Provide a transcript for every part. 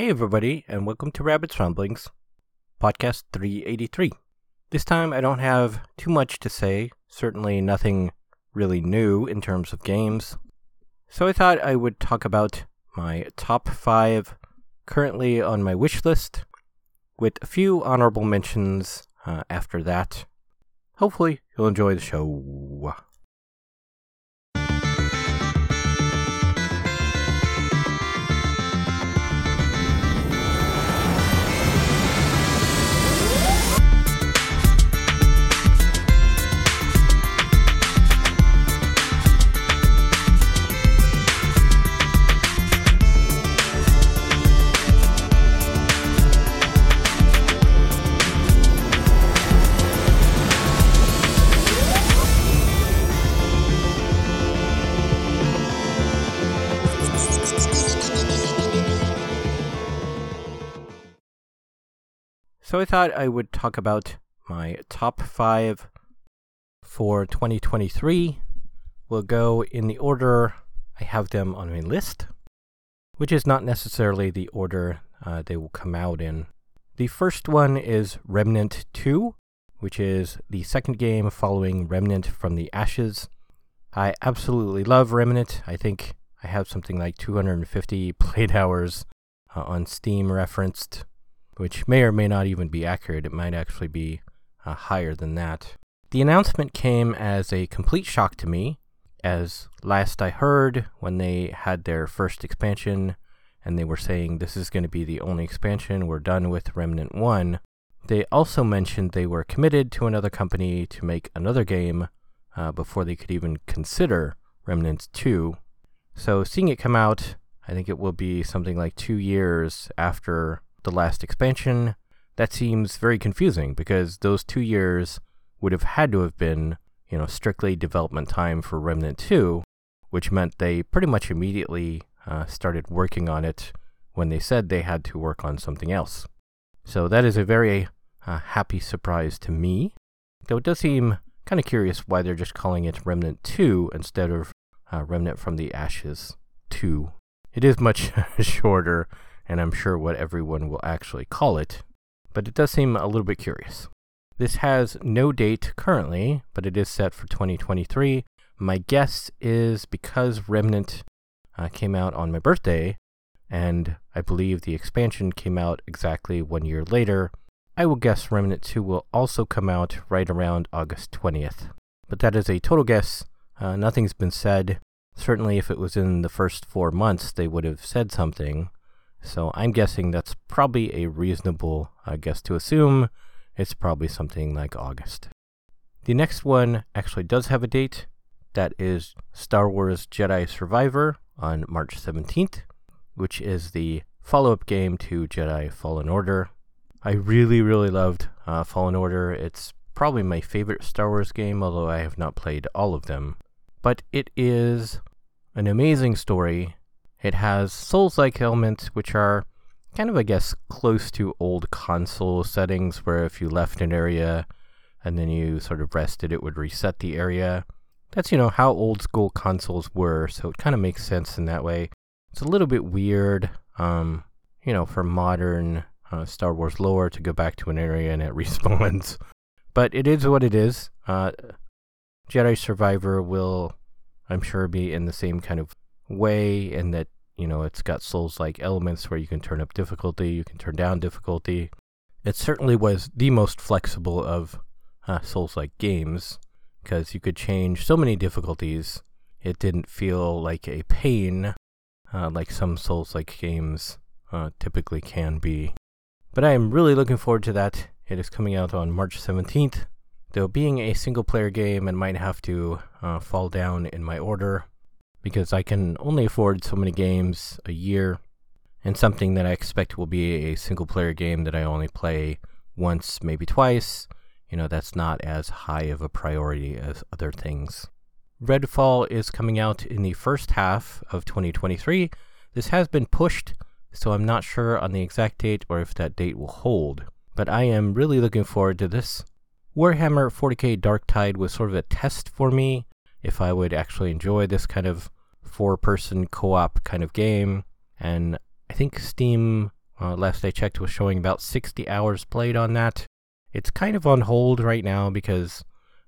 Hey, everybody, and welcome to Rabbit's Ramblings, podcast 383. This time I don't have too much to say, certainly nothing really new in terms of games. So I thought I would talk about my top five currently on my wish list, with a few honorable mentions uh, after that. Hopefully, you'll enjoy the show. So I thought I would talk about my top five for 2023. We'll go in the order I have them on my list, which is not necessarily the order uh, they will come out in. The first one is Remnant 2, which is the second game following Remnant from the Ashes. I absolutely love Remnant. I think I have something like 250 played hours uh, on Steam referenced which may or may not even be accurate. It might actually be uh, higher than that. The announcement came as a complete shock to me, as last I heard when they had their first expansion and they were saying this is going to be the only expansion, we're done with Remnant 1. They also mentioned they were committed to another company to make another game uh, before they could even consider Remnant 2. So seeing it come out, I think it will be something like two years after the last expansion, that seems very confusing because those two years would have had to have been, you know, strictly development time for Remnant 2, which meant they pretty much immediately uh, started working on it when they said they had to work on something else. So that is a very uh, happy surprise to me, though it does seem kind of curious why they're just calling it Remnant 2 instead of uh, Remnant from the Ashes 2. It is much shorter and I'm sure what everyone will actually call it, but it does seem a little bit curious. This has no date currently, but it is set for 2023. My guess is because Remnant uh, came out on my birthday, and I believe the expansion came out exactly one year later, I will guess Remnant 2 will also come out right around August 20th. But that is a total guess. Uh, nothing's been said. Certainly, if it was in the first four months, they would have said something. So I'm guessing that's probably a reasonable uh, guess to assume it's probably something like August. The next one actually does have a date. That is Star Wars Jedi Survivor on March 17th, which is the follow up game to Jedi Fallen Order. I really, really loved uh, Fallen Order. It's probably my favorite Star Wars game, although I have not played all of them. But it is an amazing story it has Souls like elements, which are kind of, I guess, close to old console settings, where if you left an area and then you sort of rested, it would reset the area. That's, you know, how old school consoles were, so it kind of makes sense in that way. It's a little bit weird, um, you know, for modern uh, Star Wars lore to go back to an area and it respawns. but it is what it is. Uh, Jedi Survivor will, I'm sure, be in the same kind of way and that you know it's got souls like elements where you can turn up difficulty you can turn down difficulty. It certainly was the most flexible of uh, souls like games because you could change so many difficulties. It didn't feel like a pain uh, like some souls like games uh, typically can be. But i am really looking forward to that. It is coming out on march 17th though being a single player game it might have to uh, fall down in my order because I can only afford so many games a year, and something that I expect will be a single player game that I only play once, maybe twice. You know, that's not as high of a priority as other things. Redfall is coming out in the first half of 2023. This has been pushed, so I'm not sure on the exact date or if that date will hold. But I am really looking forward to this. Warhammer 40k Dark Tide was sort of a test for me if I would actually enjoy this kind of four person co op kind of game. And I think Steam uh, last I checked, was showing about 60 hours played on that. It's kind of on hold right now because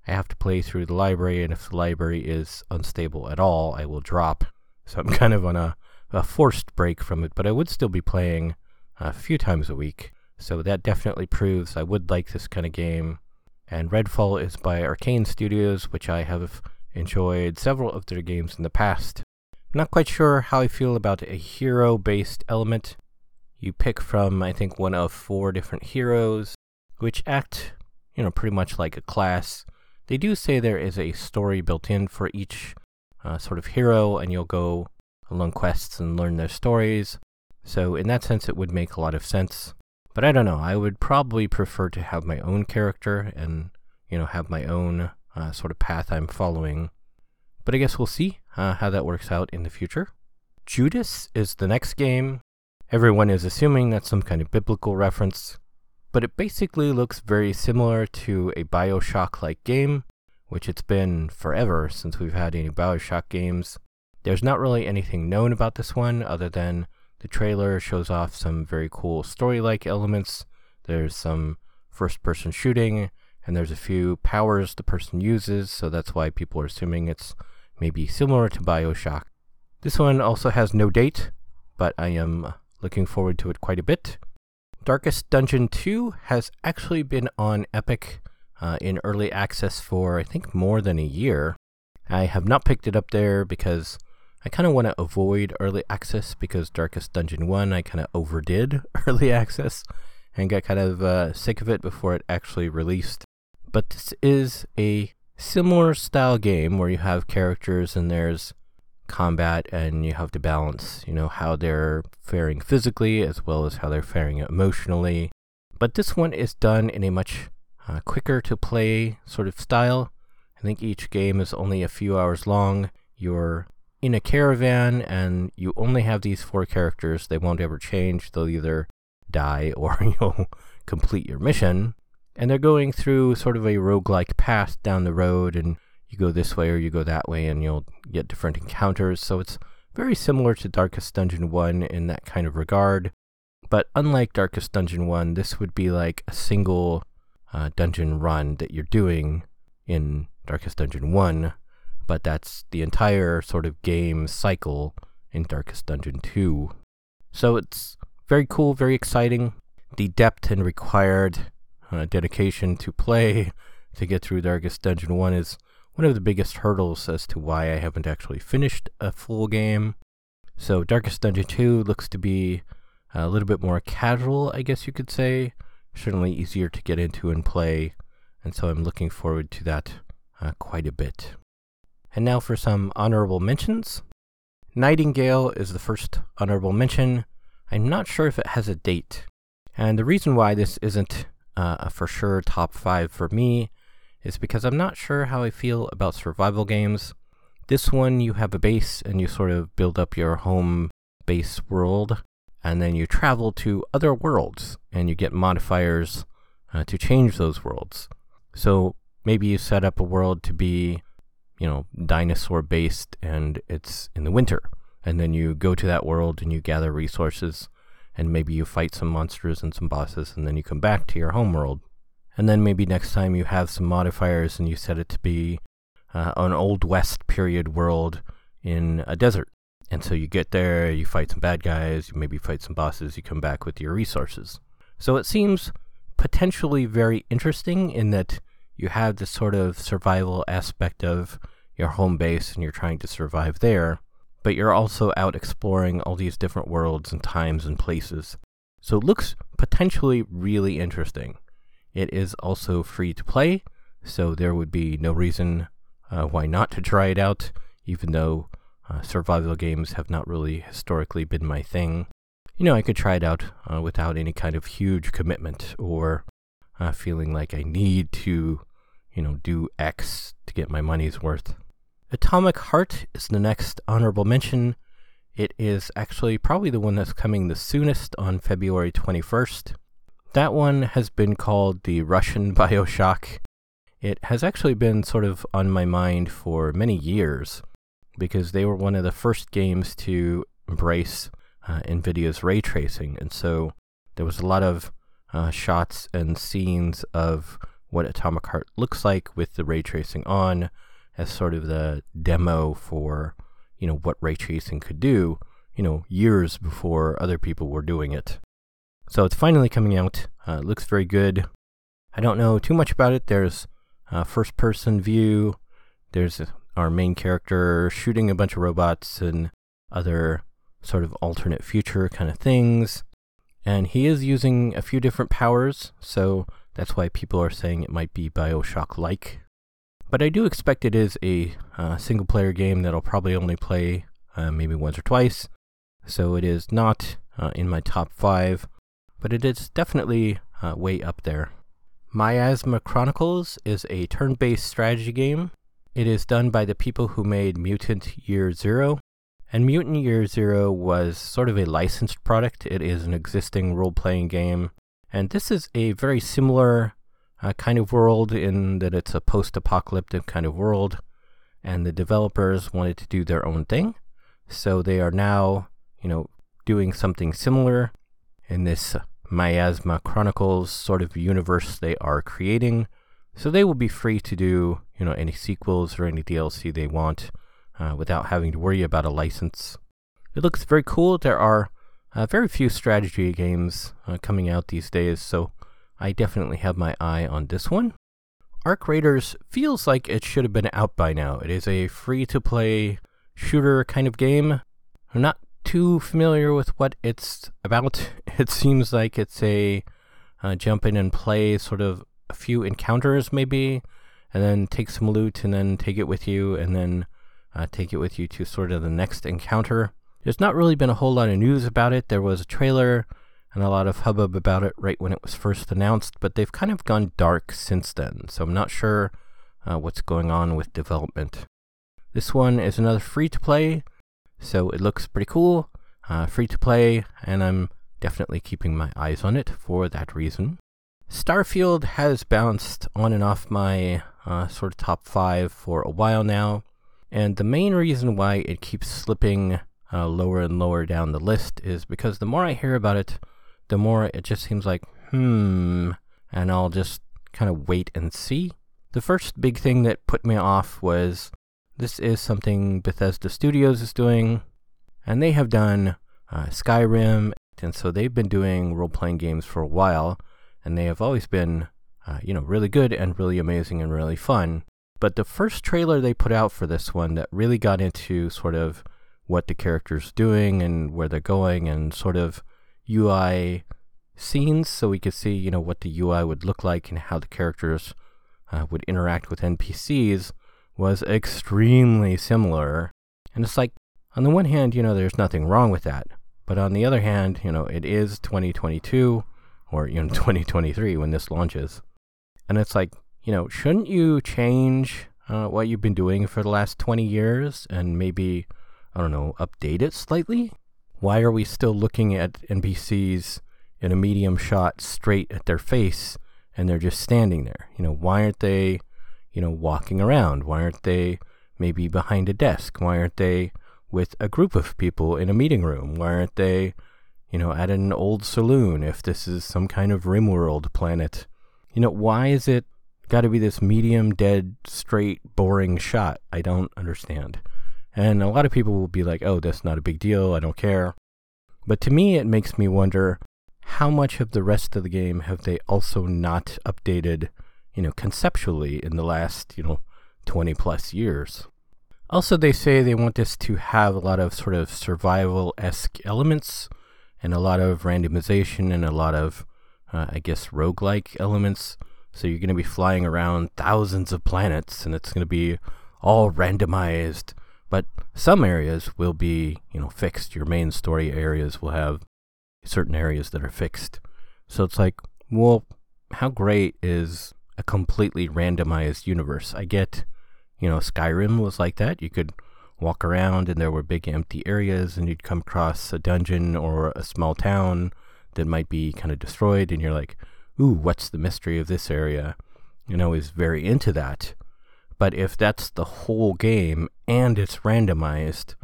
I have to play through the library, and if the library is unstable at all, I will drop. So I'm kind of on a, a forced break from it, but I would still be playing a few times a week. So that definitely proves I would like this kind of game. And Redfall is by Arkane Studios, which I have enjoyed several of their games in the past. Not quite sure how I feel about a hero based element. You pick from, I think, one of four different heroes, which act, you know, pretty much like a class. They do say there is a story built in for each uh, sort of hero, and you'll go along quests and learn their stories. So, in that sense, it would make a lot of sense. But I don't know. I would probably prefer to have my own character and, you know, have my own uh, sort of path I'm following. But I guess we'll see uh, how that works out in the future. Judas is the next game. Everyone is assuming that's some kind of biblical reference, but it basically looks very similar to a Bioshock like game, which it's been forever since we've had any Bioshock games. There's not really anything known about this one other than the trailer shows off some very cool story like elements. There's some first person shooting, and there's a few powers the person uses, so that's why people are assuming it's maybe similar to Bioshock. This one also has no date, but I am looking forward to it quite a bit. Darkest Dungeon 2 has actually been on Epic uh, in early access for, I think, more than a year. I have not picked it up there because I kind of want to avoid early access because Darkest Dungeon 1 I kind of overdid early access and got kind of uh, sick of it before it actually released. But this is a similar style game where you have characters and there's combat and you have to balance, you know, how they're faring physically as well as how they're faring emotionally. But this one is done in a much uh, quicker to play sort of style. I think each game is only a few hours long. You're in a caravan and you only have these four characters. They won't ever change. They'll either die or you'll complete your mission and they're going through sort of a roguelike path down the road and you go this way or you go that way and you'll get different encounters. So it's very similar to darkest dungeon 1 in that kind of regard. But unlike darkest dungeon 1 this would be like a single uh, dungeon run that you're doing in darkest dungeon 1 but that's the entire sort of game cycle in darkest dungeon 2 so it's very cool very exciting. The depth and required uh, dedication to play to get through Darkest Dungeon 1 is one of the biggest hurdles as to why I haven't actually finished a full game. So, Darkest Dungeon 2 looks to be a little bit more casual, I guess you could say. Certainly easier to get into and play, and so I'm looking forward to that uh, quite a bit. And now for some honorable mentions. Nightingale is the first honorable mention. I'm not sure if it has a date. And the reason why this isn't uh, for sure top five for me is because I'm not sure how I feel about survival games. This one, you have a base and you sort of build up your home base world, and then you travel to other worlds and you get modifiers uh, to change those worlds. So maybe you set up a world to be, you know, dinosaur based and it's in the winter. And then you go to that world and you gather resources and maybe you fight some monsters and some bosses, and then you come back to your homeworld. And then maybe next time you have some modifiers and you set it to be uh, an Old West period world in a desert. And so you get there, you fight some bad guys, you maybe fight some bosses, you come back with your resources. So it seems potentially very interesting in that you have this sort of survival aspect of your home base and you're trying to survive there but you're also out exploring all these different worlds and times and places. So it looks potentially really interesting. It is also free to play, so there would be no reason uh, why not to try it out, even though uh, survival games have not really historically been my thing. You know, I could try it out uh, without any kind of huge commitment or uh, feeling like I need to, you know, do X to get my money's worth. Atomic Heart is the next honorable mention. It is actually probably the one that's coming the soonest on February 21st. That one has been called the Russian Bioshock. It has actually been sort of on my mind for many years because they were one of the first games to embrace uh, NVIDIA's ray tracing. And so there was a lot of uh, shots and scenes of what Atomic Heart looks like with the ray tracing on as sort of the demo for, you know, what ray tracing could do, you know, years before other people were doing it. So it's finally coming out. Uh, it looks very good. I don't know too much about it. There's a first person view. There's our main character shooting a bunch of robots and other sort of alternate future kind of things. And he is using a few different powers, so that's why people are saying it might be Bioshock like. But I do expect it is a uh, single player game that I'll probably only play uh, maybe once or twice. So it is not uh, in my top five, but it is definitely uh, way up there. Miasma Chronicles is a turn based strategy game. It is done by the people who made Mutant Year Zero, and Mutant Year Zero was sort of a licensed product. It is an existing role playing game. And this is a very similar uh, kind of world in that it's a post apocalyptic kind of world. And the developers wanted to do their own thing. So they are now, you know, doing something similar in this Miasma Chronicles sort of universe they are creating. So they will be free to do, you know, any sequels or any DLC they want uh, without having to worry about a license. It looks very cool. There are uh, very few strategy games uh, coming out these days, so I definitely have my eye on this one. Arc Raiders feels like it should have been out by now. It is a free to play shooter kind of game. I'm not too familiar with what it's about. It seems like it's a uh, jump in and play sort of a few encounters, maybe, and then take some loot and then take it with you, and then uh, take it with you to sort of the next encounter. There's not really been a whole lot of news about it. There was a trailer and a lot of hubbub about it right when it was first announced, but they've kind of gone dark since then, so I'm not sure uh, what's going on with development. This one is another free to play, so it looks pretty cool, uh, free to play, and I'm definitely keeping my eyes on it for that reason. Starfield has bounced on and off my uh, sort of top five for a while now. And the main reason why it keeps slipping uh, lower and lower down the list is because the more I hear about it, the more it just seems like, hmm, and I'll just kind of wait and see. The first big thing that put me off was this is something Bethesda Studios is doing, and they have done uh, Skyrim, and so they've been doing role playing games for a while, and they have always been, uh, you know, really good and really amazing and really fun. But the first trailer they put out for this one that really got into sort of what the character's doing and where they're going and sort of UI scenes so we could see, you know, what the UI would look like and how the characters uh, would interact with NPCs was extremely similar. And it's like, on the one hand, you know, there's nothing wrong with that. But on the other hand, you know, it is 2022 or, you know, 2023 when this launches. And it's like, you know, shouldn't you change uh, what you've been doing for the last 20 years and maybe, I don't know, update it slightly? Why are we still looking at NPCs in a medium shot straight at their face and they're just standing there? You know, why aren't they, you know, walking around? Why aren't they maybe behind a desk? Why aren't they with a group of people in a meeting room? Why aren't they, you know, at an old saloon if this is some kind of RimWorld planet? You know, why is it got to be this medium, dead, straight, boring shot. I don't understand. And a lot of people will be like, oh, that's not a big deal. I don't care. But to me, it makes me wonder how much of the rest of the game have they also not updated, you know, conceptually in the last, you know, 20 plus years. Also, they say they want this to have a lot of sort of survival esque elements and a lot of randomization and a lot of, uh, I guess, roguelike elements. So you're going to be flying around thousands of planets and it's going to be all randomized. But some areas will be, you know, fixed. Your main story areas will have certain areas that are fixed. So it's like, well, how great is a completely randomized universe? I get, you know, Skyrim was like that. You could walk around and there were big empty areas and you'd come across a dungeon or a small town that might be kind of destroyed and you're like, ooh, what's the mystery of this area? You know, is very into that. But if that's the whole game and it's randomized,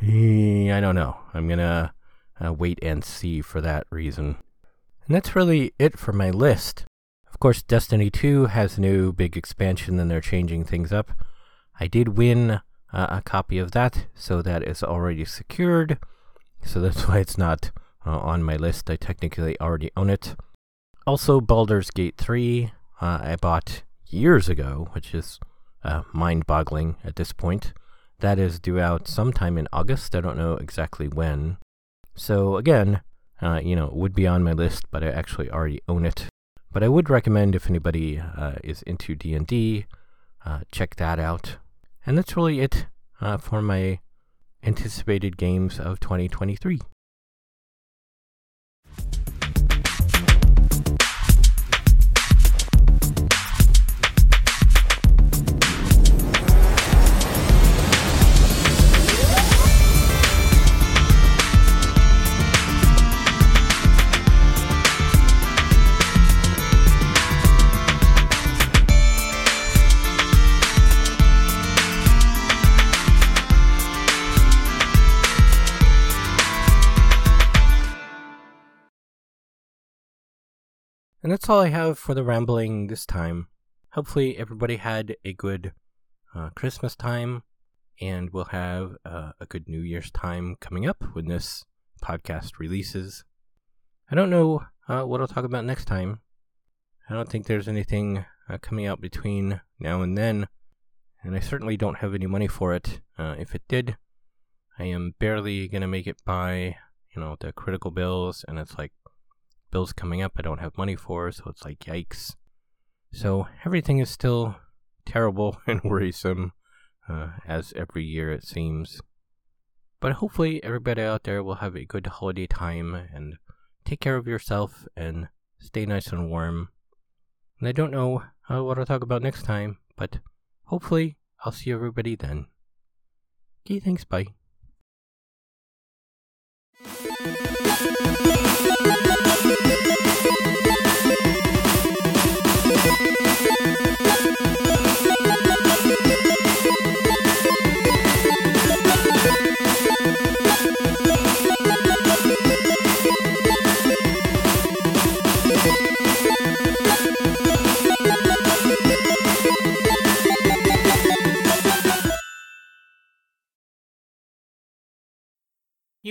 eh, I don't know. I'm gonna uh, wait and see for that reason. And that's really it for my list. Of course, Destiny 2 has new big expansion and they're changing things up. I did win uh, a copy of that, so that is already secured. So that's why it's not uh, on my list. I technically already own it. Also, Baldur's Gate 3, uh, I bought years ago, which is uh, mind boggling at this point. That is due out sometime in August. I don't know exactly when. So, again, uh, you know, it would be on my list, but I actually already own it. But I would recommend if anybody uh, is into D&D, uh, check that out. And that's really it uh, for my anticipated games of 2023. That's all I have for the rambling this time. Hopefully, everybody had a good uh, Christmas time, and we'll have uh, a good New Year's time coming up when this podcast releases. I don't know uh, what I'll talk about next time. I don't think there's anything uh, coming out between now and then, and I certainly don't have any money for it. Uh, if it did, I am barely gonna make it by, you know, the critical bills, and it's like bills coming up I don't have money for, so it's like yikes. So everything is still terrible and worrisome, uh, as every year it seems. But hopefully everybody out there will have a good holiday time and take care of yourself and stay nice and warm. And I don't know uh, what I'll talk about next time, but hopefully I'll see everybody then. Okay, thanks, bye.